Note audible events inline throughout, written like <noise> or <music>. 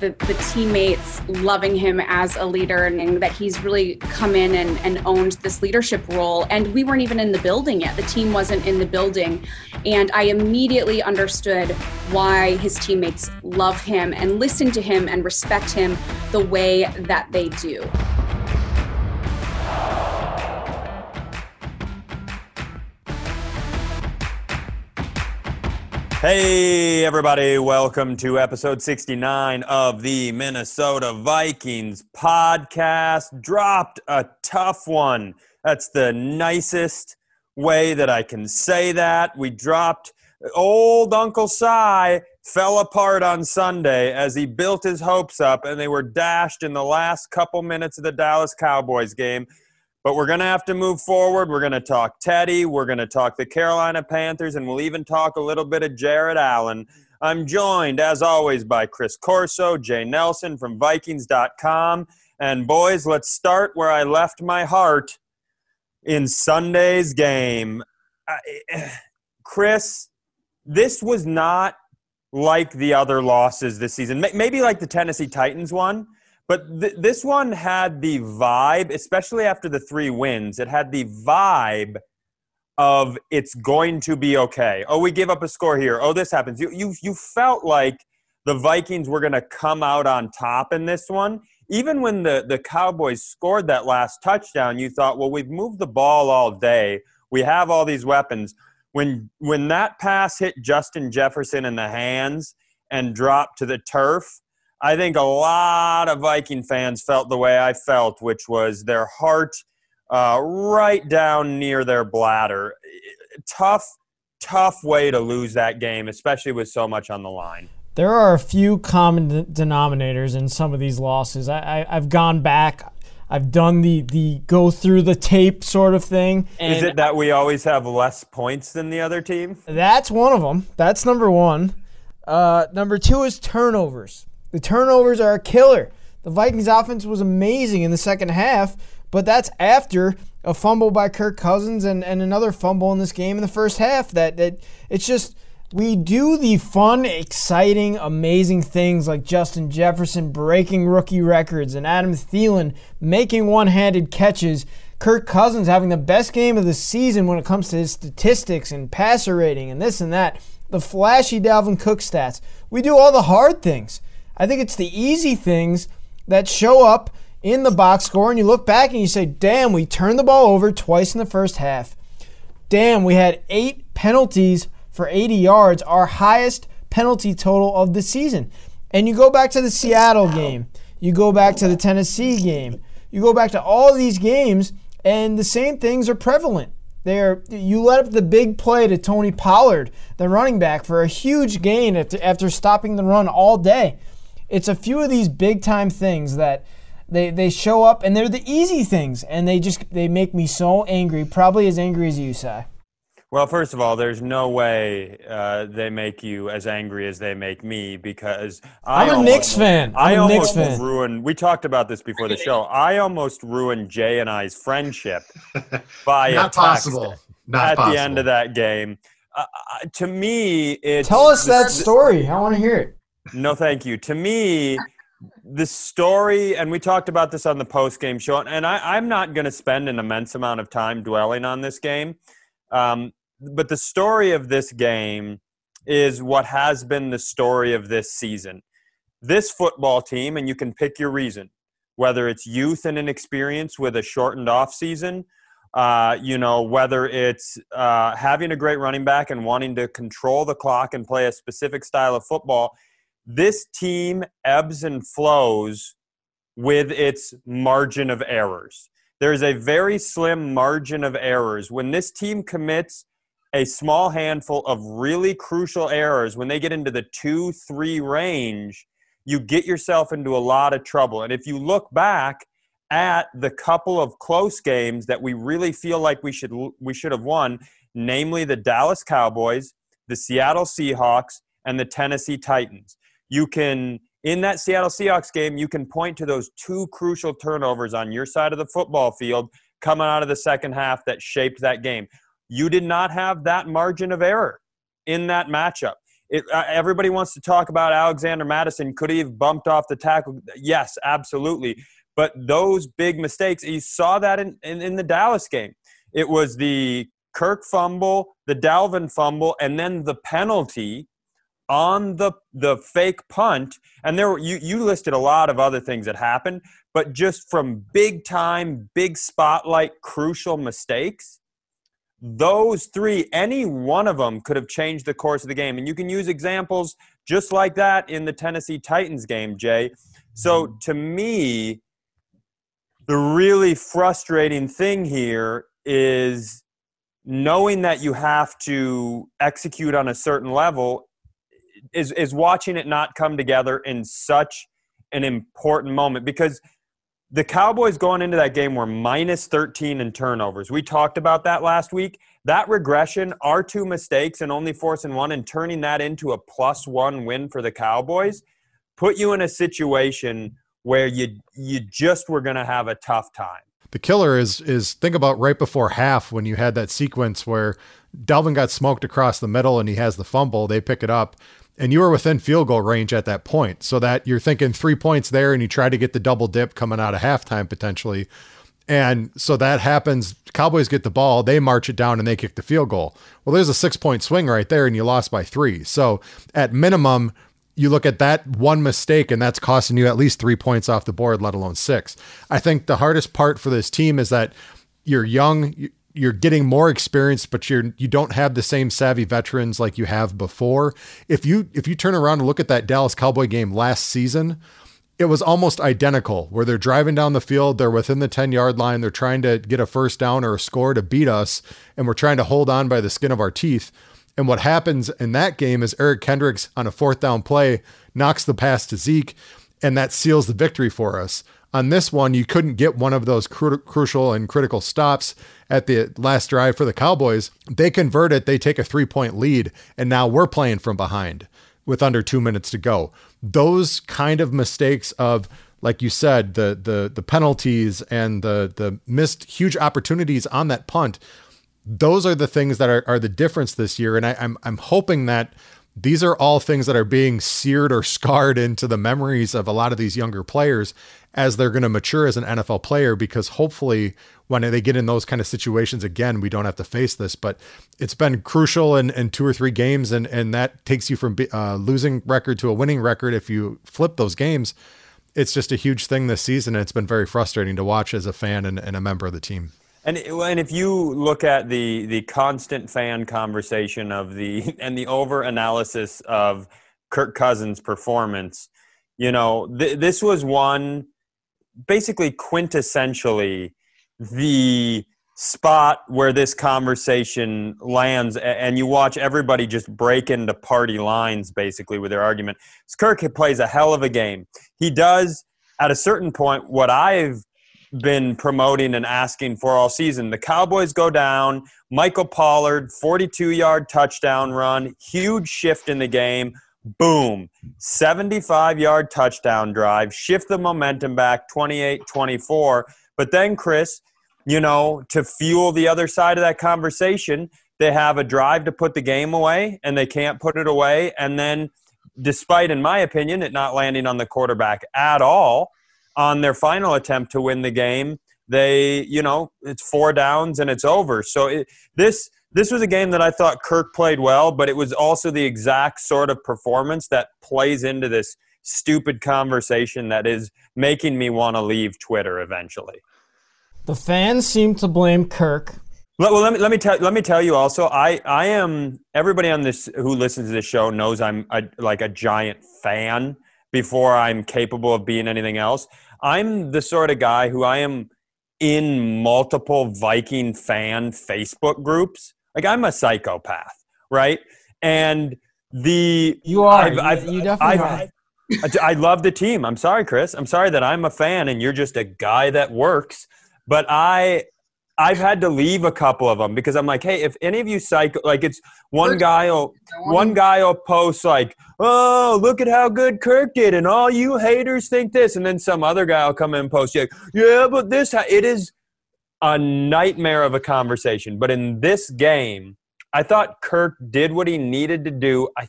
the, the teammates loving him as a leader and that he's really come in and, and owned this leadership role. And we weren't even in the building yet. The team wasn't in the building. And I immediately understood why his teammates love him and listen to him and respect him the way that they do. Hey, everybody, welcome to episode 69 of the Minnesota Vikings podcast. Dropped a tough one. That's the nicest way that I can say that. We dropped old Uncle Cy, fell apart on Sunday as he built his hopes up, and they were dashed in the last couple minutes of the Dallas Cowboys game. But we're going to have to move forward. We're going to talk Teddy. We're going to talk the Carolina Panthers, and we'll even talk a little bit of Jared Allen. I'm joined, as always, by Chris Corso, Jay Nelson from Vikings.com. And boys, let's start where I left my heart in Sunday's game. <sighs> Chris, this was not like the other losses this season. Maybe like the Tennessee Titans one but th- this one had the vibe, especially after the three wins, it had the vibe of it's going to be okay. Oh, we give up a score here. Oh, this happens. You you you felt like the Vikings were going to come out on top in this one. Even when the the Cowboys scored that last touchdown, you thought, well, we've moved the ball all day. We have all these weapons. When when that pass hit Justin Jefferson in the hands and dropped to the turf, I think a lot of Viking fans felt the way I felt, which was their heart uh, right down near their bladder. Tough, tough way to lose that game, especially with so much on the line. There are a few common denominators in some of these losses. I, I, have gone back. I've done the, the go through the tape sort of thing. Is it that we always have less points than the other team? That's one of them. That's number one. Uh, number two is turnovers. The turnovers are a killer. The Vikings offense was amazing in the second half, but that's after a fumble by Kirk Cousins and, and another fumble in this game in the first half. That, that it's just we do the fun, exciting, amazing things like Justin Jefferson breaking rookie records and Adam Thielen making one-handed catches. Kirk Cousins having the best game of the season when it comes to his statistics and passer rating and this and that. The flashy Dalvin Cook stats. We do all the hard things. I think it's the easy things that show up in the box score, and you look back and you say, damn, we turned the ball over twice in the first half. Damn, we had eight penalties for 80 yards, our highest penalty total of the season. And you go back to the Seattle game, you go back to the Tennessee game, you go back to all these games, and the same things are prevalent. There, you let up the big play to Tony Pollard, the running back, for a huge gain after, after stopping the run all day. It's a few of these big time things that they, they show up and they're the easy things and they just they make me so angry, probably as angry as you say. Well, first of all, there's no way uh, they make you as angry as they make me because I am a almost, Knicks fan. I'm I a almost Knicks fan. ruined. We talked about this before the show. I almost ruined Jay and I's friendship <laughs> by not possible. Not at possible. the end of that game. Uh, uh to me, it's tell us that story. I want to hear it. No, thank you. To me, the story, and we talked about this on the post game show, and I, am not going to spend an immense amount of time dwelling on this game. Um, but the story of this game is what has been the story of this season. This football team, and you can pick your reason, whether it's youth and inexperience with a shortened off season, uh, you know, whether it's uh, having a great running back and wanting to control the clock and play a specific style of football this team ebbs and flows with its margin of errors. There's a very slim margin of errors. When this team commits a small handful of really crucial errors, when they get into the two, three range, you get yourself into a lot of trouble. And if you look back at the couple of close games that we really feel like we should we should have won, namely the Dallas Cowboys, the Seattle Seahawks, and the Tennessee Titans you can in that Seattle Seahawks game, you can point to those two crucial turnovers on your side of the football field coming out of the second half that shaped that game. you did not have that margin of error in that matchup. It, uh, everybody wants to talk about Alexander Mattison. Could he have bumped off the tackle? Yes, absolutely. But those big mistakes, you saw that in, in, in the Dallas game. It was the Kirk fumble, the Dalvin fumble, and then the penalty on the the fake punt. And there were, you you listed a lot of other things that happened, but just from big time, big spotlight, crucial mistakes, those three, any one of them could have changed the course of the game. And you can use examples just like that in the Tennessee Titans game, Jay. So to me, the really frustrating thing here is knowing that you have to execute on a certain level is is watching it not come together in such an important moment because the Cowboys going into that game were minus 13 in turnovers. We talked about that last week. That regression, our two mistakes and only forcing one and turning that into a plus one win for the Cowboys, put you in a situation where you you just were going to have a tough time. The killer is is think about right before half when you had that sequence where Dalvin got smoked across the middle and he has the fumble. They pick it up and you were within field goal range at that point. So that you're thinking three points there and you try to get the double dip coming out of halftime potentially. And so that happens. Cowboys get the ball, they march it down and they kick the field goal. Well, there's a six point swing right there and you lost by three. So at minimum, you look at that one mistake and that's costing you at least three points off the board, let alone six. I think the hardest part for this team is that you're young, you're getting more experience, but you're you don't have the same savvy veterans like you have before. If you if you turn around and look at that Dallas Cowboy game last season, it was almost identical where they're driving down the field, they're within the 10 yard line, they're trying to get a first down or a score to beat us, and we're trying to hold on by the skin of our teeth. And what happens in that game is Eric Kendricks on a fourth down play knocks the pass to Zeke, and that seals the victory for us. On this one, you couldn't get one of those cru- crucial and critical stops at the last drive for the Cowboys. They convert it, they take a three point lead, and now we're playing from behind with under two minutes to go. Those kind of mistakes of like you said, the the the penalties and the the missed huge opportunities on that punt, those are the things that are, are the difference this year. And I, I'm I'm hoping that these are all things that are being seared or scarred into the memories of a lot of these younger players as they're going to mature as an NFL player because hopefully when they get in those kind of situations again we don't have to face this but it's been crucial in, in two or three games and and that takes you from uh, losing record to a winning record if you flip those games. It's just a huge thing this season and it's been very frustrating to watch as a fan and, and a member of the team and and if you look at the the constant fan conversation of the <laughs> and the over analysis of Kirk Cousins' performance, you know, th- this was one basically quintessentially the spot where this conversation lands and you watch everybody just break into party lines basically with their argument. Kirk plays a hell of a game. He does at a certain point what I've been promoting and asking for all season. The Cowboys go down. Michael Pollard, 42 yard touchdown run, huge shift in the game. Boom, 75 yard touchdown drive, shift the momentum back 28 24. But then, Chris, you know, to fuel the other side of that conversation, they have a drive to put the game away and they can't put it away. And then, despite, in my opinion, it not landing on the quarterback at all, on their final attempt to win the game, they, you know, it's four downs and it's over. So it, this this was a game that I thought Kirk played well, but it was also the exact sort of performance that plays into this stupid conversation that is making me want to leave Twitter eventually. The fans seem to blame Kirk. Well, let me let me tell let me tell you also. I I am everybody on this who listens to this show knows I'm a, like a giant fan before I'm capable of being anything else. I'm the sort of guy who I am in multiple Viking fan Facebook groups. Like I'm a psychopath, right? And the you are I've, I've, you, definitely I've, are. I love the team. I'm sorry, Chris. I'm sorry that I'm a fan and you're just a guy that works. But I I've had to leave a couple of them because I'm like, hey, if any of you psycho, like it's one guy will one guy will post like, oh, look at how good Kirk did, and all you haters think this, and then some other guy will come in and post, like, yeah, but this it is. a nightmare of a conversation. But in this game, I thought Kirk did what he needed to do. I,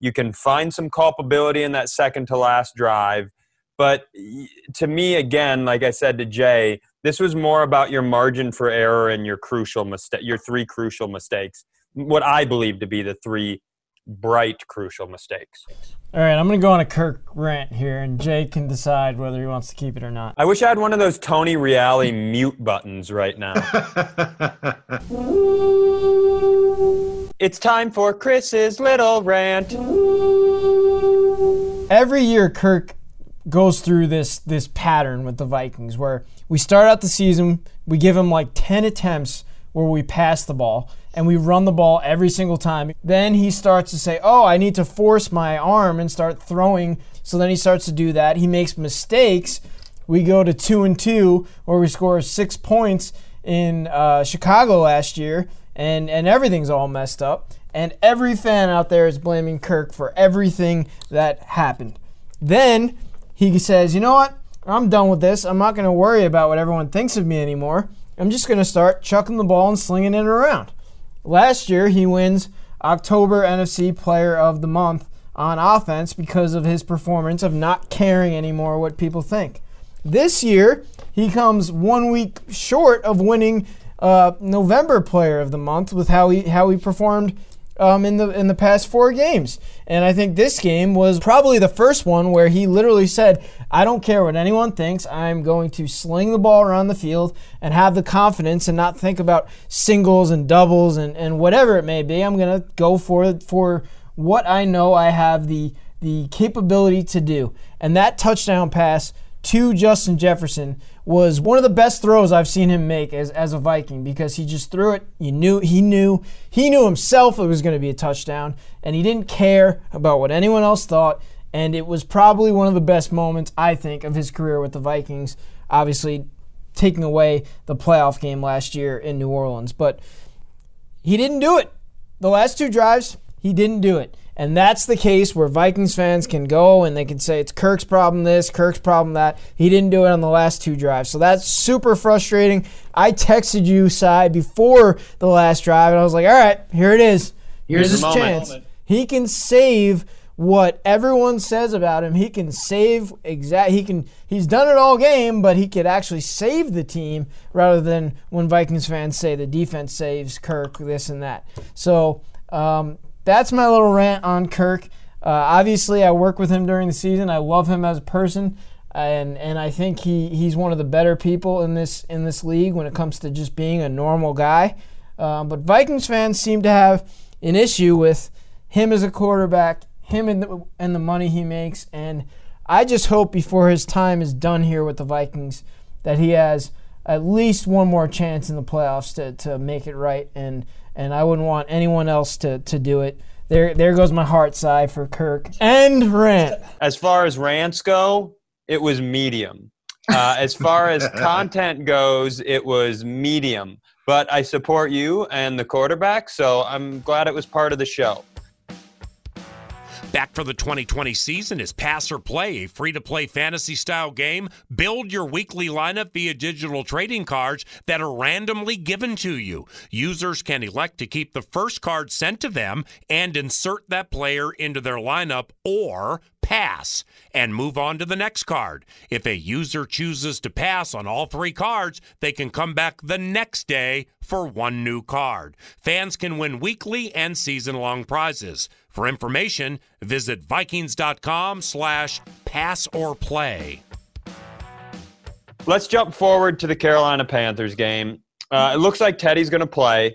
you can find some culpability in that second to last drive. But to me, again, like I said to Jay, this was more about your margin for error and your crucial mistake, your three crucial mistakes. What I believe to be the three bright crucial mistakes. All right, I'm going to go on a Kirk rant here, and Jay can decide whether he wants to keep it or not. I wish I had one of those Tony Reali mute buttons right now. <laughs> it's time for Chris's little rant. Every year, Kirk goes through this this pattern with the Vikings where we start out the season, we give him like 10 attempts where we pass the ball and we run the ball every single time. Then he starts to say, "Oh, I need to force my arm and start throwing." So then he starts to do that. He makes mistakes. We go to 2 and 2 where we score 6 points in uh, Chicago last year and and everything's all messed up. And every fan out there is blaming Kirk for everything that happened. Then he says, you know what? I'm done with this. I'm not going to worry about what everyone thinks of me anymore. I'm just going to start chucking the ball and slinging it around. Last year, he wins October NFC Player of the Month on offense because of his performance of not caring anymore what people think. This year, he comes one week short of winning uh, November Player of the Month with how he how he performed um, in the in the past four games. And I think this game was probably the first one where he literally said, "I don't care what anyone thinks. I'm going to sling the ball around the field and have the confidence and not think about singles and doubles and, and whatever it may be. I'm going to go for for what I know I have the the capability to do." And that touchdown pass to Justin Jefferson was one of the best throws I've seen him make as, as a Viking because he just threw it. You knew he knew he knew himself it was going to be a touchdown, and he didn't care about what anyone else thought. And it was probably one of the best moments I think of his career with the Vikings. Obviously, taking away the playoff game last year in New Orleans, but he didn't do it. The last two drives, he didn't do it. And that's the case where Vikings fans can go and they can say it's Kirk's problem this, Kirk's problem that. He didn't do it on the last two drives. So that's super frustrating. I texted you, Cy, before the last drive, and I was like, all right, here it is. Here's, Here's his chance. He can save what everyone says about him. He can save exact. He can. He's done it all game, but he could actually save the team rather than when Vikings fans say the defense saves Kirk, this and that. So um, that's my little rant on Kirk. Uh, obviously, I work with him during the season. I love him as a person, and and I think he, he's one of the better people in this in this league when it comes to just being a normal guy. Uh, but Vikings fans seem to have an issue with him as a quarterback, him and the, and the money he makes, and I just hope before his time is done here with the Vikings that he has at least one more chance in the playoffs to, to make it right and and I wouldn't want anyone else to, to do it. There, there goes my heart sigh for Kirk. And rant. As far as rants go, it was medium. Uh, as far as <laughs> content goes, it was medium. But I support you and the quarterback, so I'm glad it was part of the show. Back for the 2020 season is Pass or Play, a free to play fantasy style game. Build your weekly lineup via digital trading cards that are randomly given to you. Users can elect to keep the first card sent to them and insert that player into their lineup or pass and move on to the next card. If a user chooses to pass on all three cards, they can come back the next day for one new card. Fans can win weekly and season-long prizes. For information, visit vikings.com slash pass or play. Let's jump forward to the Carolina Panthers game. Uh, it looks like Teddy's going to play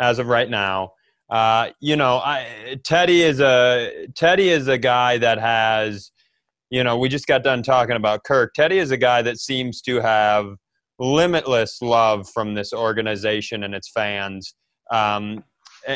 as of right now. Uh, you know, I, Teddy is a Teddy is a guy that has, you know, we just got done talking about Kirk. Teddy is a guy that seems to have limitless love from this organization and its fans. Um,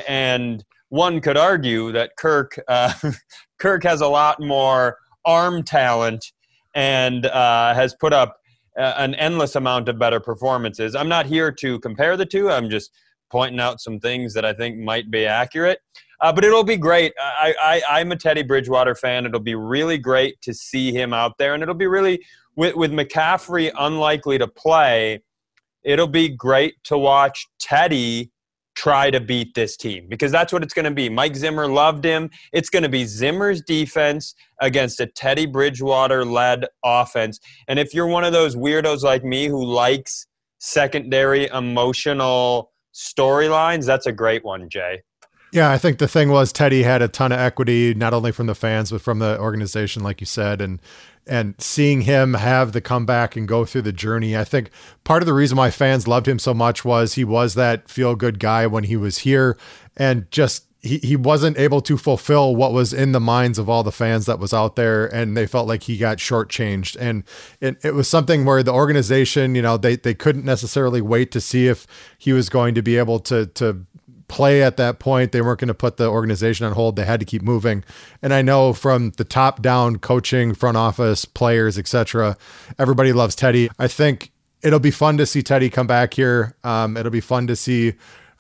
and one could argue that Kirk uh, <laughs> Kirk has a lot more arm talent and uh, has put up an endless amount of better performances. I'm not here to compare the two. I'm just pointing out some things that I think might be accurate. Uh, but it'll be great. I, I, I'm a Teddy Bridgewater fan. It'll be really great to see him out there, and it'll be really with, with McCaffrey unlikely to play. it'll be great to watch Teddy try to beat this team because that's what it's going to be. Mike Zimmer loved him. It's going to be Zimmer's defense against a Teddy Bridgewater led offense. And if you're one of those weirdos like me who likes secondary emotional storylines, that's a great one, Jay. Yeah, I think the thing was Teddy had a ton of equity, not only from the fans but from the organization, like you said, and and seeing him have the comeback and go through the journey. I think part of the reason why fans loved him so much was he was that feel good guy when he was here, and just he, he wasn't able to fulfill what was in the minds of all the fans that was out there and they felt like he got shortchanged and it, it was something where the organization you know they, they couldn't necessarily wait to see if he was going to be able to to play at that point. They weren't going to put the organization on hold. They had to keep moving. And I know from the top down coaching, front office, players, etc., everybody loves Teddy. I think it'll be fun to see Teddy come back here. Um, it'll be fun to see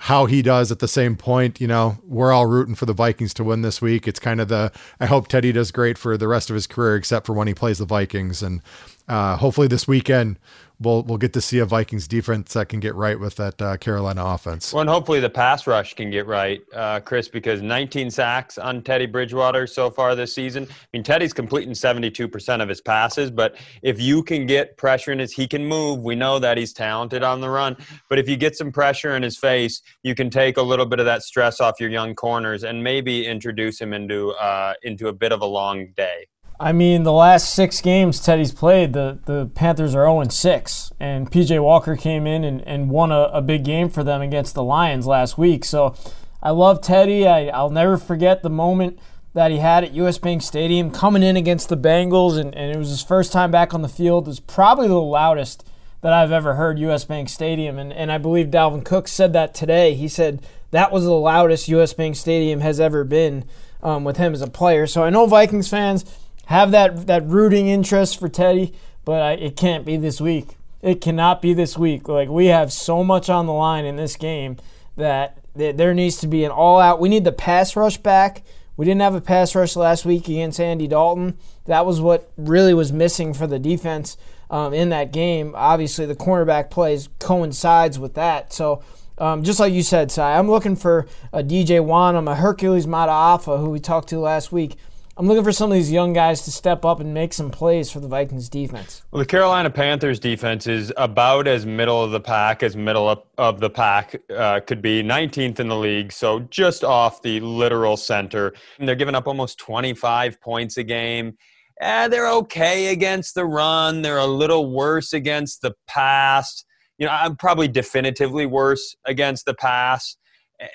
how he does at the same point. You know, we're all rooting for the Vikings to win this week. It's kind of the I hope Teddy does great for the rest of his career, except for when he plays the Vikings. And uh, hopefully this weekend we'll we'll get to see a Vikings defense that can get right with that uh, Carolina offense. Well, and hopefully the pass rush can get right, uh, Chris, because 19 sacks on Teddy Bridgewater so far this season. I mean, Teddy's completing 72% of his passes, but if you can get pressure in his, he can move. We know that he's talented on the run, but if you get some pressure in his face, you can take a little bit of that stress off your young corners and maybe introduce him into uh, into a bit of a long day. I mean, the last six games Teddy's played, the, the Panthers are 0 6. And PJ Walker came in and, and won a, a big game for them against the Lions last week. So I love Teddy. I, I'll never forget the moment that he had at US Bank Stadium coming in against the Bengals. And, and it was his first time back on the field. It was probably the loudest that I've ever heard US Bank Stadium. And, and I believe Dalvin Cook said that today. He said that was the loudest US Bank Stadium has ever been um, with him as a player. So I know Vikings fans have that that rooting interest for Teddy, but I, it can't be this week. It cannot be this week. Like we have so much on the line in this game that there needs to be an all-out. We need the pass rush back. We didn't have a pass rush last week against Andy Dalton. That was what really was missing for the defense um, in that game. Obviously, the cornerback plays coincides with that. So. Um, just like you said, Cy, I'm looking for a DJ Wonnum, a Hercules Mata'afa, who we talked to last week. I'm looking for some of these young guys to step up and make some plays for the Vikings defense. Well, the Carolina Panthers defense is about as middle of the pack as middle of, the pack uh, could be, 19th in the league, so just off the literal center. And they're giving up almost 25 points a game. Eh, they're okay against the run. They're a little worse against the pass. You know, I'm probably definitively worse against the pass.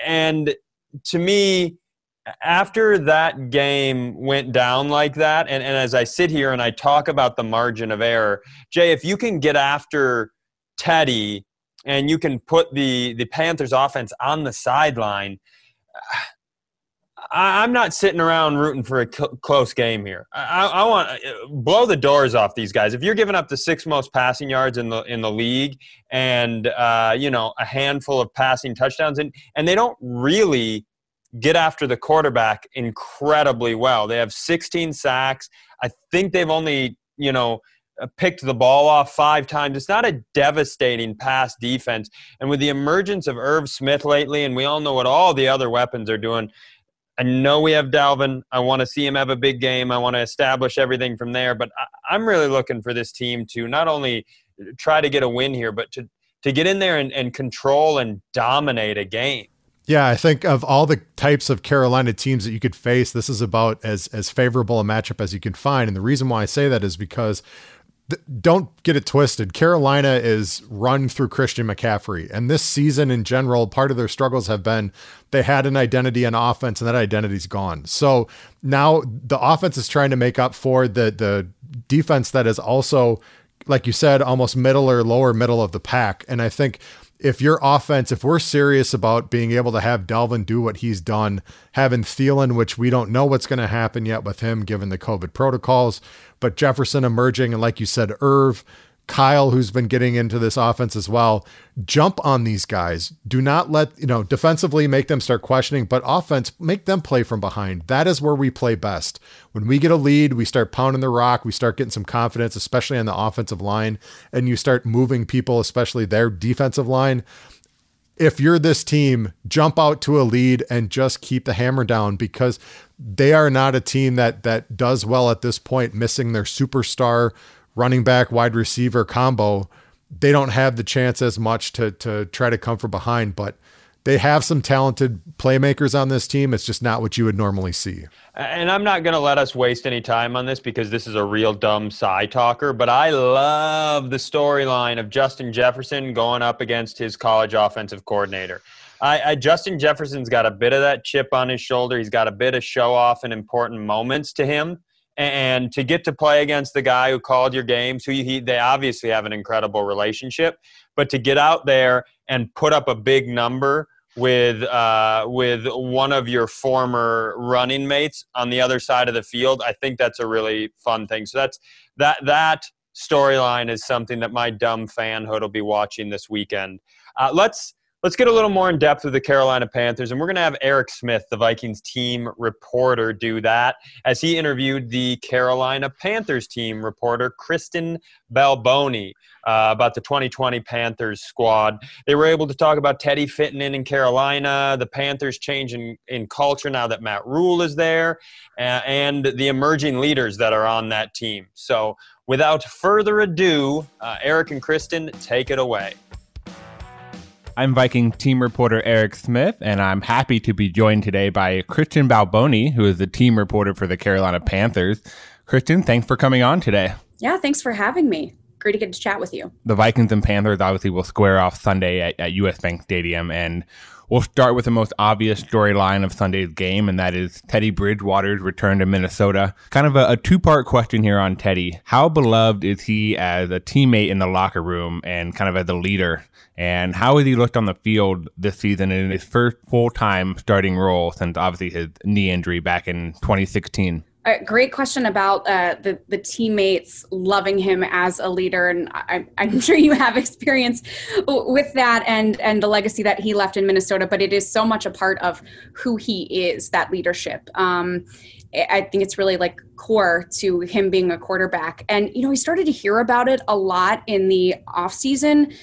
And to me, after that game went down like that, and, and as I sit here and I talk about the margin of error, Jay, if you can get after Teddy and you can put the, the Panthers offense on the sideline, I'm not sitting around rooting for a close game here. I, I, want blow the doors off these guys. If you're giving up the six most passing yards in the in the league, and uh, you know a handful of passing touchdowns, and and they don't really get after the quarterback incredibly well. They have 16 sacks. I think they've only, you know, uh, picked the ball off five times. It's not a devastating pass defense. And with the emergence of Irv Smith lately, and we all know what all the other weapons are doing, I know we have Dalvin. I want to see him have a big game. I want to establish everything from there. But I'm really looking for this team to not only try to get a win here, but to, to get in there and, and control and dominate a game. Yeah, I think of all the types of Carolina teams that you could face, this is about as as favorable a matchup as you can find. And the reason why I say that is because th- don't get it twisted. Carolina is run through Christian McCaffrey, and this season in general, part of their struggles have been they had an identity on offense, and that identity's gone. So now the offense is trying to make up for the the defense that is also, like you said, almost middle or lower middle of the pack. And I think if your offense, if we're serious about being able to have Dalvin do what he's done, having Thielen, which we don't know what's going to happen yet with him given the COVID protocols, but Jefferson emerging, and like you said, Irv, Kyle, who's been getting into this offense as well, jump on these guys. Do not let, you know, defensively make them start questioning, but offense, make them play from behind. That is where we play best. When we get a lead, we start pounding the rock, we start getting some confidence, especially on the offensive line, and you start moving people, especially their defensive line. If you're this team, jump out to a lead and just keep the hammer down because they are not a team that that does well at this point, missing their superstar running back wide receiver combo, they don't have the chance as much to to try to come from behind, but they have some talented playmakers on this team. It's just not what you would normally see. And I'm not going to let us waste any time on this because this is a real dumb side talker, but I love the storyline of Justin Jefferson going up against his college offensive coordinator. I, I, Justin Jefferson's got a bit of that chip on his shoulder. He's got a bit of show off and important moments to him and to get to play against the guy who called your games who he, they obviously have an incredible relationship but to get out there and put up a big number with uh, with one of your former running mates on the other side of the field i think that's a really fun thing. So that's that that storyline is something that my dumb fanhood will be watching this weekend. Uh, let's Let's get a little more in depth with the Carolina Panthers, and we're going to have Eric Smith, the Vikings team reporter, do that as he interviewed the Carolina Panthers team reporter, Kristen Balboni, uh, about the 2020 Panthers squad. They were able to talk about Teddy fitting in in Carolina, the Panthers changing in culture now that Matt Rhule is there, uh, and the emerging leaders that are on that team. So, without further ado, uh, Eric and Kristen, take it away. I'm Viking team reporter Eric Smith, and I'm happy to be joined today by Kristen Balboni, who is the team reporter for the Carolina Panthers. Kristen, thanks for coming on today. Yeah, thanks for having me. Great to get to chat with you. The Vikings and Panthers obviously will square off Sunday at, at US Bank Stadium, and We'll start with the most obvious storyline of Sunday's game, and that is Teddy Bridgewater's return to Minnesota. Kind of a, a two part question here on Teddy. How beloved is he as a teammate in the locker room and kind of as a leader? And how has he looked on the field this season in his first full time starting role since obviously his knee injury back in 2016? A great question about uh, the the teammates loving him as a leader, and I, I'm <laughs> sure you have experience with that and and the legacy that he left in Minnesota. But it is so much a part of who he is, that leadership. Um, I think it's really like core to him being a quarterback, and you know we started to hear about it a lot in the off season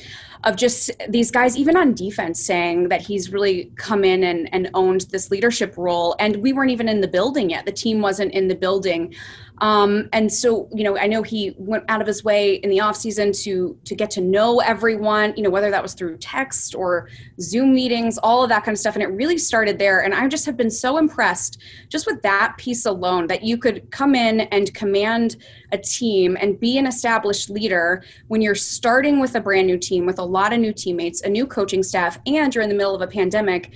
of just these guys, even on defense, saying that he's really come in and, and owned this leadership role. And we weren't even in the building yet. The team wasn't in the building. Um, and so, you know, I know he went out of his way in the off season to to get to know everyone, you know, whether that was through text or Zoom meetings, all of that kind of stuff. And it really started there. And I just have been so impressed just with that piece alone that you could come in and command a team and be an established leader when you're starting with a brand new team with a lot of new teammates, a new coaching staff, and you're in the middle of a pandemic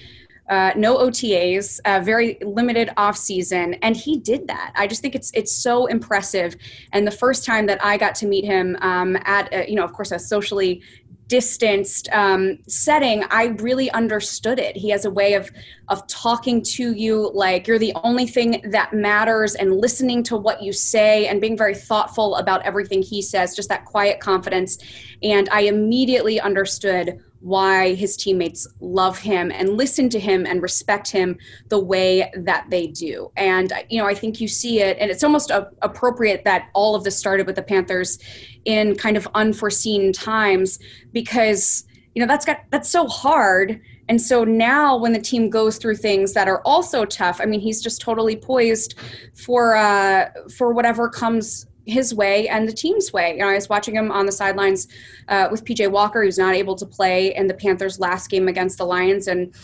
uh, no OTAs, uh, very limited off season, and he did that. I just think it's it's so impressive. And the first time that I got to meet him um, at a, you know, of course, a socially distanced um, setting, I really understood it. He has a way of of talking to you like you're the only thing that matters, and listening to what you say, and being very thoughtful about everything he says. Just that quiet confidence, and I immediately understood why his teammates love him and listen to him and respect him the way that they do. And, you know, I think you see it, and it's almost a, appropriate that all of this started with the Panthers in kind of unforeseen times because, you know, that's got that's so hard. And so now when the team goes through things that are also tough, I mean, he's just totally poised for uh, for whatever comes his way and the team's way. You know, I was watching him on the sidelines uh, with PJ Walker, who's not able to play in the Panthers' last game against the Lions, and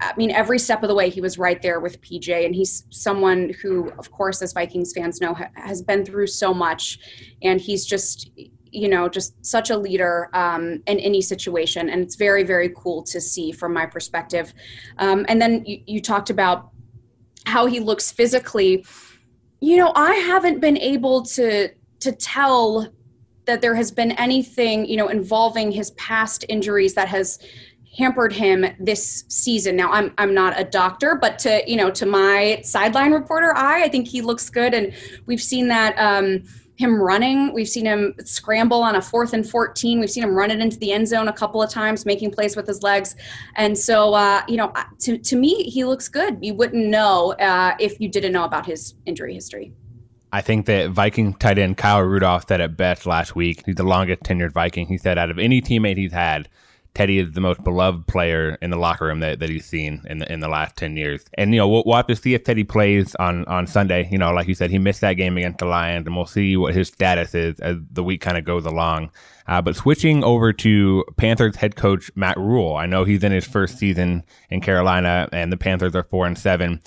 I mean, every step of the way, he was right there with PJ, and he's someone who, of course, as Vikings fans know, ha- has been through so much, and he's just, you know, just such a leader um, in any situation, and it's very, very cool to see from my perspective. Um, and then you, you talked about how he looks physically you know, I haven't been able to to tell that there has been anything, you know, involving his past injuries that has hampered him this season. Now I'm I'm not a doctor, but to you know to my sideline reporter eye, I think he looks good, and we've seen that um, him running. We've seen him scramble on a fourth and 14. We've seen him run it into the end zone a couple of times, making plays with his legs. And so, uh, you know, to, to me, he looks good. You wouldn't know uh, if you didn't know about his injury history. I think that Viking tight end Kyle Rudolph said it best last week. He's the longest tenured Viking. He said out of any teammate he's had, Teddy is the most beloved player in the locker room that, that he's seen in the in the last ten years. And you know we'll, we'll have to see if Teddy plays on on Sunday. You know, like you said, he missed that game against the Lions, and we'll see what his status is as the week kind of goes along. Uh, but switching over to Panthers head coach Matt Rhule, I know he's in his first season in Carolina, and the Panthers are four and seven.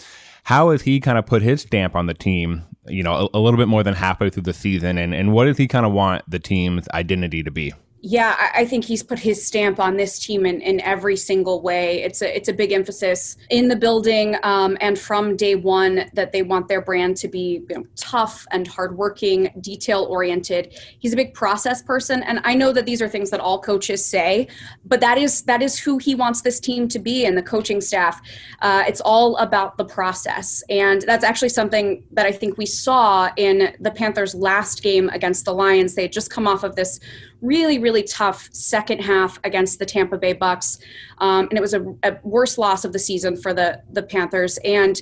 How has he kind of put his stamp on the team? You know, a, a little bit more than halfway through the season, and and what does he kind of want the team's identity to be? Yeah, I think he's put his stamp on this team in, in every single way. It's a it's a big emphasis in the building um, and from day one that they want their brand to be you know, tough and hardworking, detail oriented. He's a big process person, and I know that these are things that all coaches say, but that is that is who he wants this team to be and the coaching staff. Uh, it's all about the process, and that's actually something that I think we saw in the Panthers' last game against the Lions. They had just come off of this really, really tough second half against the Tampa Bay Bucks, um, and it was a, a worst loss of the season for the the Panthers. And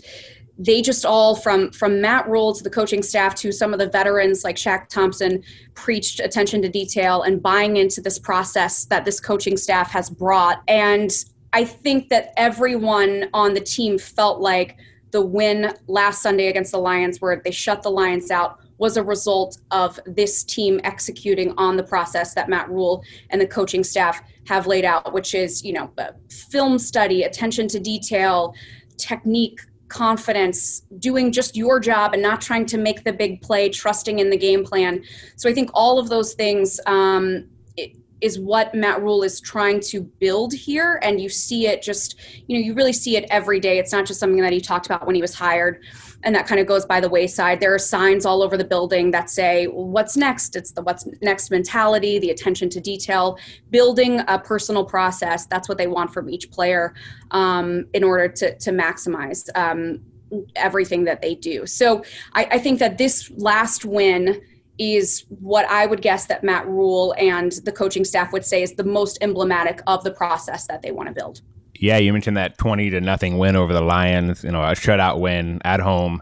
they just all from from Matt Rhule to the coaching staff to some of the veterans like Shaq Thompson preached attention to detail and buying into this process that this coaching staff has brought. And I think that everyone on the team felt like the win last Sunday against the Lions, where they shut the Lions out, was a result of this team executing on the process that Matt Rhule and the coaching staff have laid out, which is, you know, film study, attention to detail, technique, confidence, doing just your job and not trying to make the big play, trusting in the game plan. So I think all of those things um, is what Matt Rhule is trying to build here. And you see it just, you know, you really see it every day. It's not just something that he talked about when he was hired and that kind of goes by the wayside. There are signs all over the building that say, what's next? It's the what's next mentality, the attention to detail, building a personal process. That's what they want from each player um, in order to, to maximize um, everything that they do. So I, I think that this last win is what I would guess that Matt Rhule and the coaching staff would say is the most emblematic of the process that they want to build. Yeah, you mentioned that 20 to nothing win over the Lions, you know, a shutout win at home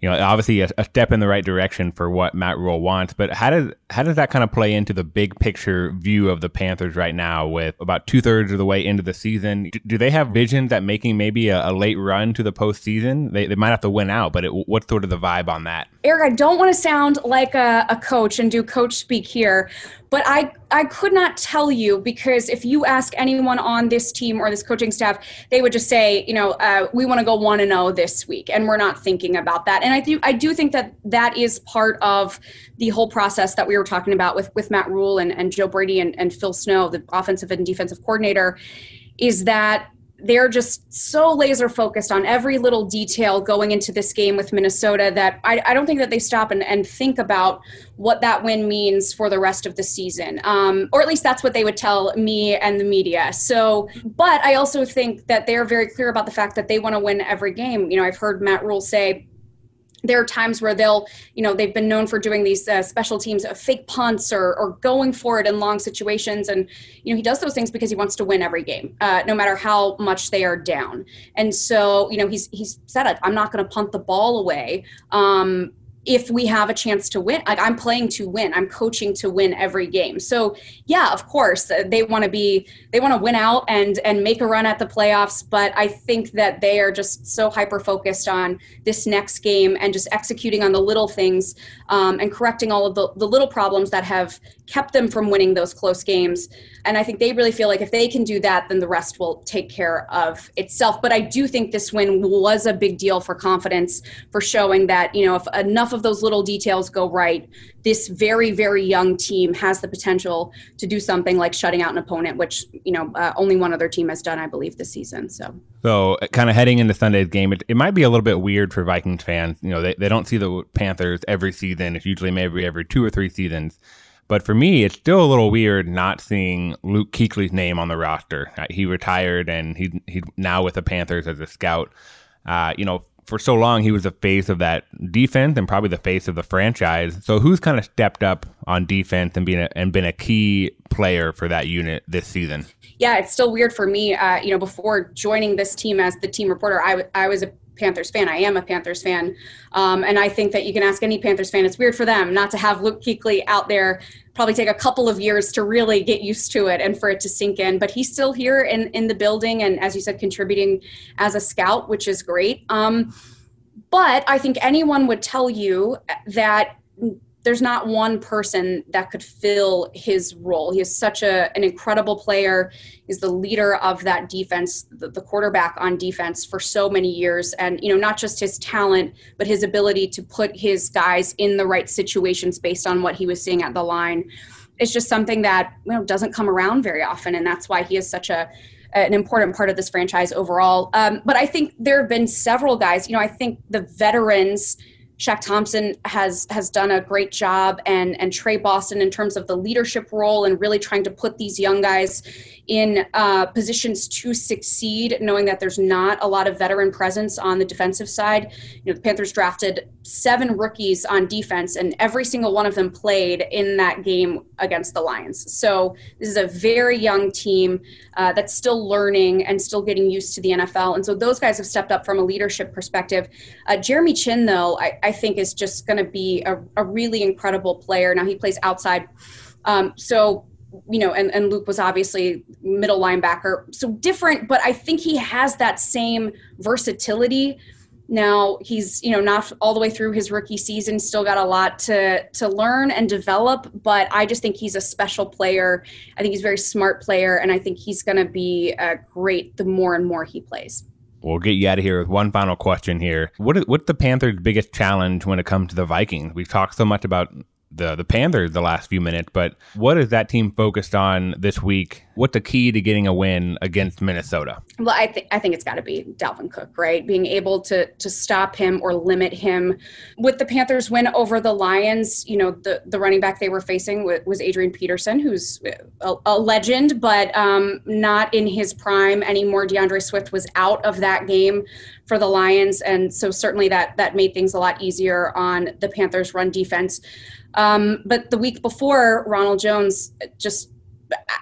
you know, obviously a, a, step in the right direction for what Matt Rhule wants. But how does how does that kind of play into the big picture view of the Panthers right now, with about two thirds of the way into the season? Do, they have visions that making maybe a, a, late run to the postseason? They, they might have to win out, but it, what's sort of the vibe on that? Eric, I don't want to sound like a, a coach and do coach speak here, but I I could not tell you because if you ask anyone on this team or this coaching staff, they would just say, you know, uh, we want to go one and zero oh this week, and we're not thinking about that. And I do I do think that that is part of the whole process that we were talking about with with Matt Rhule and, and Joe Brady and, and Phil Snow, the offensive and defensive coordinator, is that they're just so laser focused on every little detail going into this game with Minnesota that I, I don't think that they stop and, and, think about what that win means for the rest of the season. Um, or at least that's what they would tell me and the media. So, but I also think that they're very clear about the fact that they want to win every game. You know, I've heard Matt Rhule say, there are times where they'll, you know, they've been known for doing these uh, special teams of fake punts or, or going for it in long situations. And, you know, he does those things because he wants to win every game, uh, no matter how much they are down. And so, you know, he's, he's said it, I'm not going to punt the ball away. Um, if we have a chance to win like i'm playing to win. I'm coaching to win every game. So yeah of course uh, they want to be they want to win out and and make a run at the playoffs but i think that they are just so hyper focused on this next game and just executing on the little things um, and correcting all of the, the little problems that have kept them from winning those close games and I think they really feel like if they can do that, then the rest will take care of itself. But I do think this win was a big deal for confidence, for showing that, you know, if enough of those little details go right, this very, very young team has the potential to do something like shutting out an opponent, which, you know, uh, only one other team has done, I believe, this season. So, so uh, kind of heading into Sunday's game, it, it might be a little bit weird for Vikings fans. You know, they, they don't see the Panthers every season. It's usually maybe every two or three seasons. But for me, it's still a little weird not seeing Luke Kuechly's name on the roster. Uh, he retired and he he's now with the Panthers as a scout. Uh, you know, for so long he was the face of that defense and probably the face of the franchise. So who's kind of stepped up on defense and been a, and been a key player for that unit this season? Yeah, it's still weird for me. Uh, you know, before joining this team as the team reporter, I, w- I was a Panthers fan. I am a Panthers fan. Um, and I think that you can ask any Panthers fan, it's weird for them not to have Luke Kuechly out there. Probably take a couple of years to really get used to it and for it to sink in. But he's still here in, in the building and, as you said, contributing as a scout, which is great. Um, but I think anyone would tell you that there's not one person that could fill his role. He is such a, an incredible player. He's the leader of that defense, the, the, quarterback on defense for so many years. And, you know, not just his talent, but his ability to put his guys in the right situations based on what he was seeing at the line. It's just something that, you know, doesn't come around very often. And that's why he is such a, an important part of this franchise overall. Um, but I think there have been several guys, you know, I think the veterans – Shaq Thompson has has done a great job, and and Tre Boston in terms of the leadership role and really trying to put these young guys in uh, positions to succeed, knowing that there's not a lot of veteran presence on the defensive side. You know, the Panthers drafted seven rookies on defense, and every single one of them played in that game against the Lions. So this is a very young team uh, that's still learning and still getting used to the NFL. And so those guys have stepped up from a leadership perspective. Uh, Jeremy Chinn, though, I, I think is just going to be a, a really incredible player. Now he plays outside. Um, so you know, and, and Luke was obviously middle linebacker. So different, but I think he has that same versatility. Now he's, you know, not all the way through his rookie season, still got a lot to to learn and develop, but I just think he's a special player. I think he's a very smart player, and I think he's gonna be uh, great the more and more he plays. We'll get you out of here with one final question here. What what's the Panthers' biggest challenge when it comes to the Vikings? We've talked so much about the the Panthers the last few minutes, but what is that team focused on this week? What's the key to getting a win against Minnesota? Well, I think I think it's got to be Dalvin Cook, right? Being able to to stop him or limit him. With the Panthers win over the Lions, you know, the the running back they were facing was Adrian Peterson, who's a, a legend, but um, not in his prime anymore. D'Andre Swift was out of that game for the Lions, and so certainly that that made things a lot easier on the Panthers' run defense. Um, but the week before, Ronald Jones just,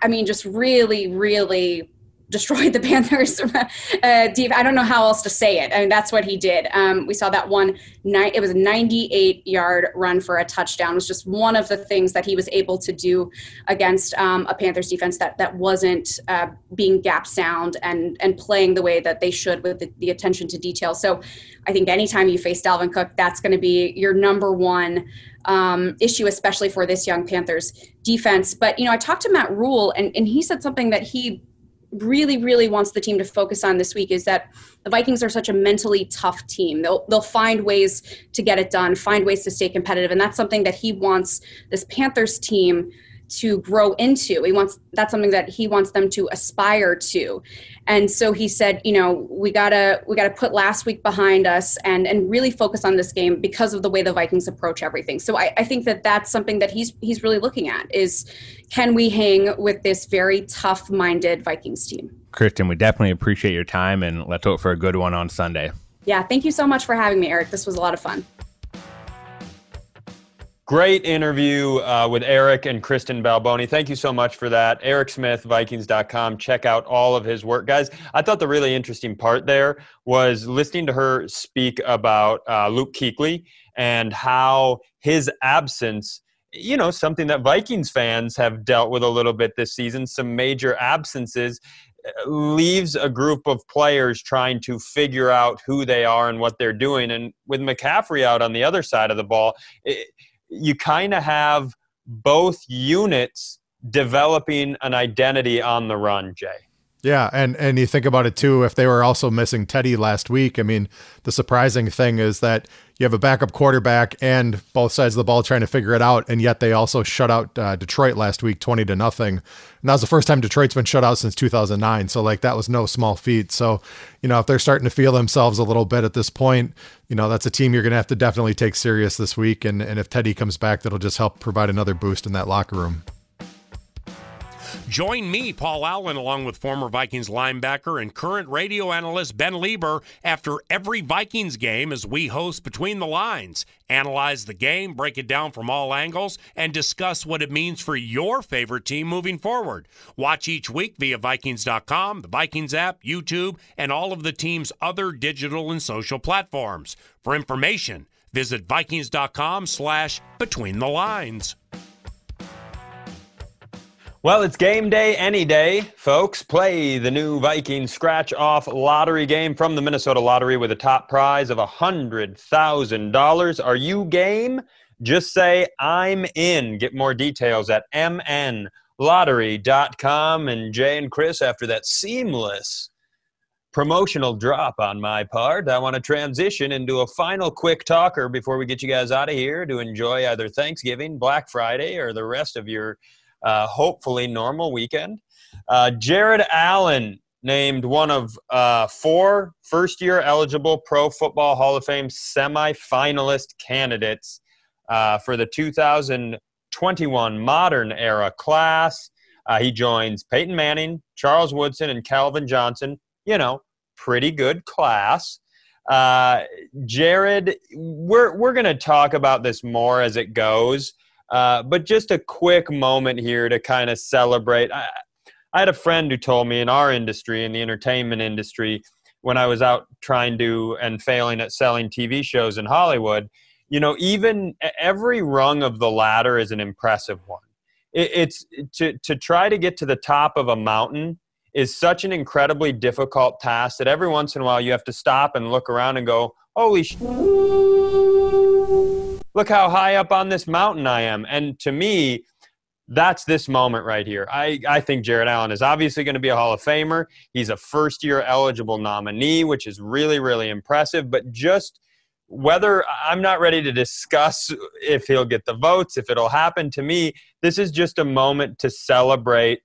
I mean, just really, really destroyed the <laughs> Panthers uh, deep. I don't know how else to say it. I mean, that's what he did. Um, we saw that one. Ni- it was a 98 yard run for a touchdown. It was just one of the things that he was able to do against um, a Panthers defense that that wasn't uh, being gap sound and and playing the way that they should with the, the attention to detail. So, I think anytime you face Dalvin Cook, that's going to be your number one um, issue, especially for this young Panthers defense. But, you know, I talked to Matt Rhule, and, and he said something that he really, really wants the team to focus on this week is that the Vikings are such a mentally tough team. They'll, they'll find ways to get it done, find ways to stay competitive. And that's something that he wants this Panthers team to grow into. He wants that's something that he wants them to aspire to. And so he said, you know, we gotta we gotta put last week behind us and and really focus on this game because of the way the Vikings approach everything. So I, I think that that's something that he's he's really looking at is can we hang with this very tough minded Vikings team? Kristen, we definitely appreciate your time and let's hope for a good one on Sunday. Yeah, thank you so much for having me, Eric. This was a lot of fun. Great interview uh, with Eric and Kristen Balboni. Thank you so much for that. Eric Smith, Vikings.com. Check out all of his work. Guys, I thought the really interesting part there was listening to her speak about uh, Luke Kuechly and how his absence, you know, something that Vikings fans have dealt with a little bit this season, some major absences uh, leaves a group of players trying to figure out who they are and what they're doing. And with McCaffrey out on the other side of the ball, it, you kind of have both units developing an identity on the run, Jay. Yeah, and and you think about it too. If they were also missing Teddy last week, I mean, the surprising thing is that you have a backup quarterback and both sides of the ball trying to figure it out, and yet they also shut out uh, Detroit last week, twenty to nothing. And that was the first time Detroit's been shut out since two thousand nine. So like that was no small feat. So you know if they're starting to feel themselves a little bit at this point, you know that's a team you're going to have to definitely take serious this week. And and if Teddy comes back, that'll just help provide another boost in that locker room. Join me, Paul Allen, along with former Vikings linebacker and current radio analyst Ben Leber, after every Vikings game as we host Between the Lines. Analyze the game, break it down from all angles, and discuss what it means for your favorite team moving forward. Watch each week via Vikings.com, the Vikings app, YouTube, and all of the team's other digital and social platforms. For information, visit Vikings.com slash Between the Lines. Well, it's game day any day, folks. Play the new Viking scratch off lottery game from the Minnesota Lottery with a top prize of $100,000. Are you game? Just say, I'm in. Get more details at mnlottery.com. And Jay and Chris, after that seamless promotional drop on my part, I want to transition into a final quick talker before we get you guys out of here to enjoy either Thanksgiving, Black Friday, or the rest of your uh, hopefully normal weekend. Uh, Jared Allen named one of uh, four first year eligible Pro Football Hall of Fame semifinalist candidates uh, for the 2021 modern era class. Uh, he joins Peyton Manning, Charles Woodson, and Calvin Johnson. You know, pretty good class. Uh, Jared, we're, we're going to talk about this more as it goes. Uh, but just a quick moment here to kind of celebrate. I, I had a friend who told me in our industry, in the entertainment industry, when I was out trying to and failing at selling TV shows in Hollywood, you know, even every rung of the ladder is an impressive one. It, it's to, to try to get to the top of a mountain is such an incredibly difficult task that every once in a while you have to stop and look around and go, holy sh- look how high up on this mountain I am. And to me, that's this moment right here. I, I think Jared Allen is obviously going to be a Hall of Famer. He's a first year eligible nominee, which is really, really impressive. But just whether I'm not ready to discuss if he'll get the votes, if it'll happen to me, this is just a moment to celebrate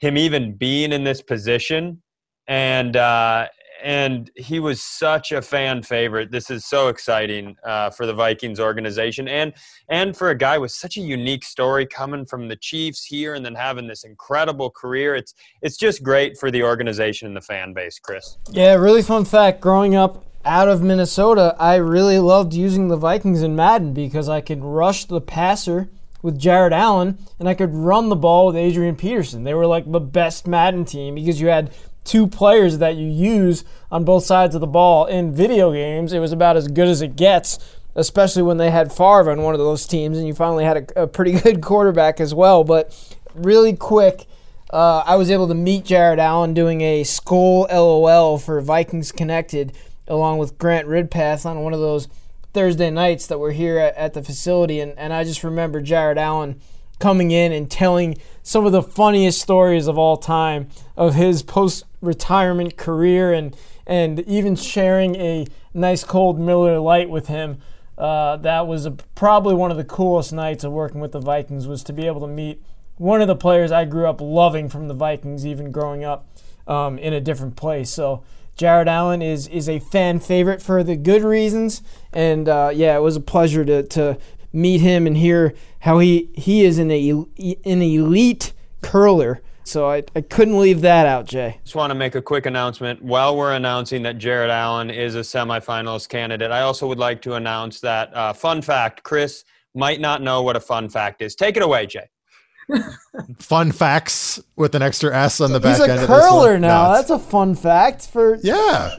him even being in this position. And, uh, and he was such a fan favorite. This is so exciting uh, for the Vikings organization, and and for a guy with such a unique story coming from the Chiefs here, and then having this incredible career. It's it's just great for the organization and the fan base, Chris. Yeah, really fun fact. Growing up out of Minnesota, I really loved using the Vikings in Madden because I could rush the passer with Jared Allen and I could run the ball with Adrian Peterson. They were like the best Madden team because you had two players that you use on both sides of the ball in video games, it was about as good as it gets, especially when they had Favre on one of those teams and you finally had a, a pretty <laughs> good quarterback as well. But really quick, uh, I was able to meet Jared Allen doing a Skol LOL for Vikings Connected along with Grant Ridpath on one of those Thursday nights that were here at, at the facility. And, and I just remember Jared Allen coming in and telling some of the funniest stories of all time of his post retirement career and and even sharing a nice cold Miller Lite with him. Uh, that was a, probably one of the coolest nights of working with the Vikings was to be able to meet one of the players I grew up loving from the Vikings, even growing up um, in a different place. So Jared Allen is is a fan favorite for the good reasons, and uh, yeah, it was a pleasure to to meet him and hear how he he is an an elite curler so I, I couldn't leave that out, Jay. Just want to make a quick announcement. While we're announcing that Jared Allen is a semifinalist candidate, I also would like to announce that uh, fun fact Chris might not know what a fun fact is. Take it away, Jay. <laughs> fun facts with an extra S on the back He's end. He's a curler now. No, That's a fun fact for. Yeah.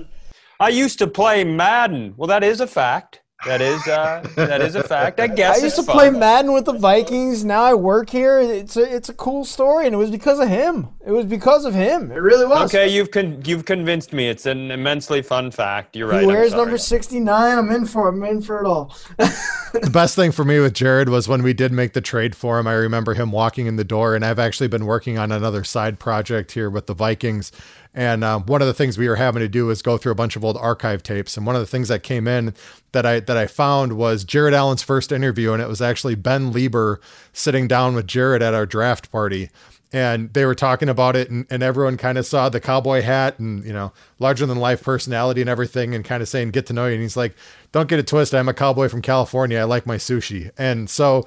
I used to play Madden. Well, that is a fact. That is uh, that is a fact. I guess I used to fun. play Madden with the Vikings. Now I work here. It's a it's a cool story, and it was because of him. It was because of him. It really was. Okay, you've con- you've convinced me. It's an immensely fun fact. You're right. He wears number sixty nine. I'm in for it. I'm in for it all. <laughs> the best thing for me with Jared was when we did make the trade for him. I remember him walking in the door, and I've actually been working on another side project here with the Vikings and um, one of the things we were having to do was go through a bunch of old archive tapes. And one of the things that came in that I that I found was Jared Allen's first interview, and it was actually Ben Leber sitting down with Jared at our draft party. And they were talking about it, and, and everyone kind of saw the cowboy hat and, you know, larger than life personality and everything, and kind of saying, Get to know you. And he's like, Don't get it twisted. I'm a cowboy from California. I like my sushi. And so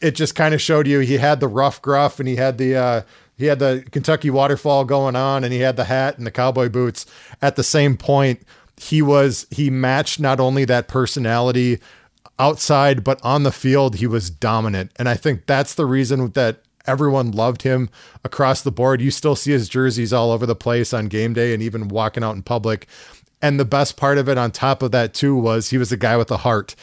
it just kind of showed you he had the rough gruff and he had the, uh, he had the Kentucky waterfall going on and he had the hat and the cowboy boots at the same point. He was, he matched not only that personality outside, but on the field, he was dominant. And I think that's the reason that everyone loved him across the board. You still see his jerseys all over the place on game day and even walking out in public. And the best part of it, on top of that, too, was he was a guy with a heart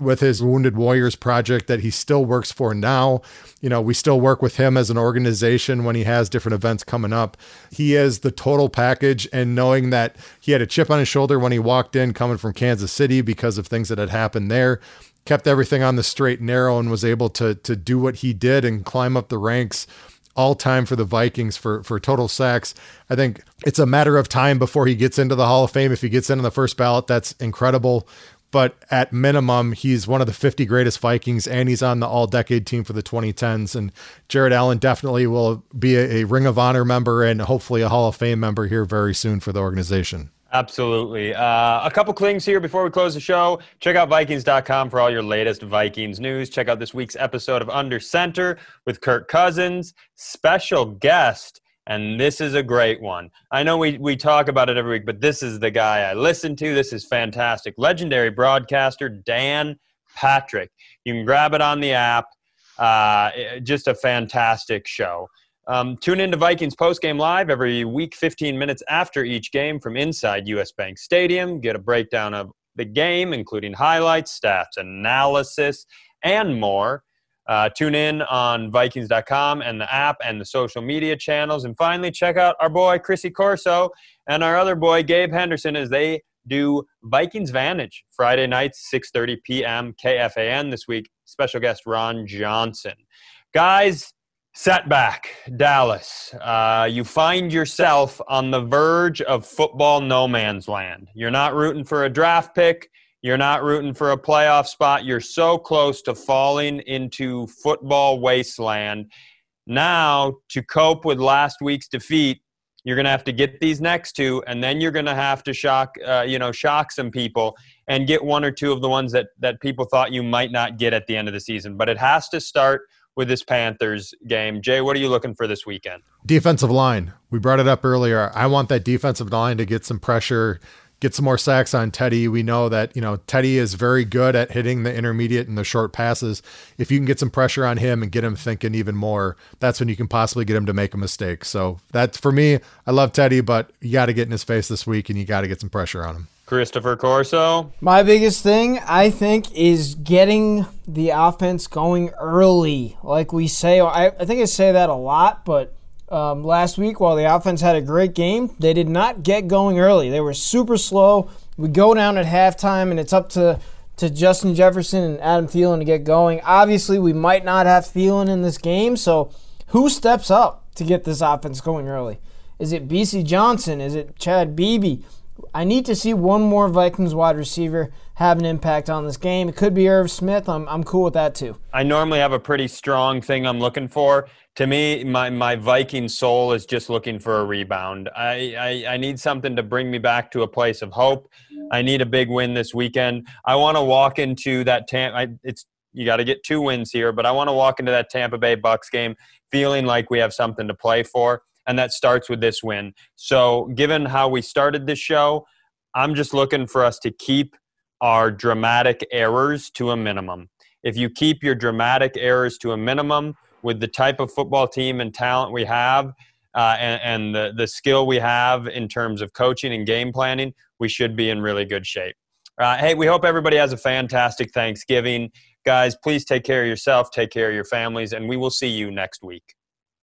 with his Wounded Warriors project that he still works for now. You know, we still work with him as an organization when he has different events coming up. He is the total package, and knowing that he had a chip on his shoulder when he walked in coming from Kansas City because of things that had happened there, kept everything on the straight and narrow and was able to to do what he did and climb up the ranks all time for the Vikings for for total sacks. I think it's a matter of time before he gets into the Hall of Fame. If he gets into the first ballot, that's incredible but at minimum, he's one of the 50 greatest Vikings, and he's on the all decade team for the 2010s. And Jared Allen definitely will be a, a, Ring of Honor member and hopefully a Hall of Fame member here very soon for the organization. Absolutely. Uh, a couple clings here before we close the show. Check out Vikings.com for all your latest Vikings news. Check out this week's episode of Under Center with Kirk Cousins. Special guest and this is a great one. I know we, we talk about it every week, but this is the guy I listen to. This is fantastic. Legendary broadcaster Dan Patrick. You can grab it on the app. Uh, just a fantastic show. Um, tune in to Vikings Postgame Live every week, 15 minutes after each game from inside US Bank Stadium. Get a breakdown of the game, including highlights, stats, analysis, and more. Uh, tune in on Vikings.com and the app and the social media channels. And finally, check out our boy Chrissy Corso and our other boy Gabe Henderson as they do Vikings Vantage Friday nights, 6:30 p.m. KFAN this week. Special guest Ron Johnson. Guys, setback, Dallas. Uh, you find yourself on the verge of football no man's land. You're not rooting for a draft pick. You're not rooting for a playoff spot. You're so close to falling into football wasteland. Now, to cope with last week's defeat, you're going to have to get these next two, and then you're going to have to shock, uh, you know, shock some people and get one or two of the ones that that people thought you might not get at the end of the season. But it has to start with this Panthers game. Jay, what are you looking for this weekend? Defensive line. We brought it up earlier. I want that defensive line to get some pressure get some more sacks on Teddy. We know that, you know, Teddy is very good at hitting the intermediate and the short passes. If you can get some pressure on him and get him thinking even more, that's when you can possibly get him to make a mistake. So that's for me. I love Teddy, but you got to get in his face this week and you got to get some pressure on him. Christopher Corso. My biggest thing, I think, is getting the offense going early. Like we say, I, I think I say that a lot, but um, last week, while the offense had a great game, they did not get going early. They were super slow. We go down at halftime, and it's up to, to Justin Jefferson and Adam Thielen to get going. Obviously, we might not have Thielen in this game, so who steps up to get this offense going early? Is it Bisi Johnson? Is it Chad Beebe? I need to see one more Vikings wide receiver have an impact on this game. It could be Irv Smith. I'm, I'm cool with that too. I normally have a pretty strong thing I'm looking for. To me, my, my Viking soul is just looking for a rebound. I, I, I need something to bring me back to a place of hope. I need a big win this weekend. I want to walk into that Tampa. It's you got to get two wins here, but I want to walk into that Tampa Bay Bucks game feeling like we have something to play for and that starts with this win. So, given how we started this show, I'm just looking for us to keep our dramatic errors to a minimum. If you keep your dramatic errors to a minimum with the type of football team and talent we have, uh, and, and the, the skill we have in terms of coaching and game planning, we should be in really good shape. Uh, hey, we hope everybody has a fantastic Thanksgiving. Guys, please take care of yourself, take care of your families, and we will see you next week.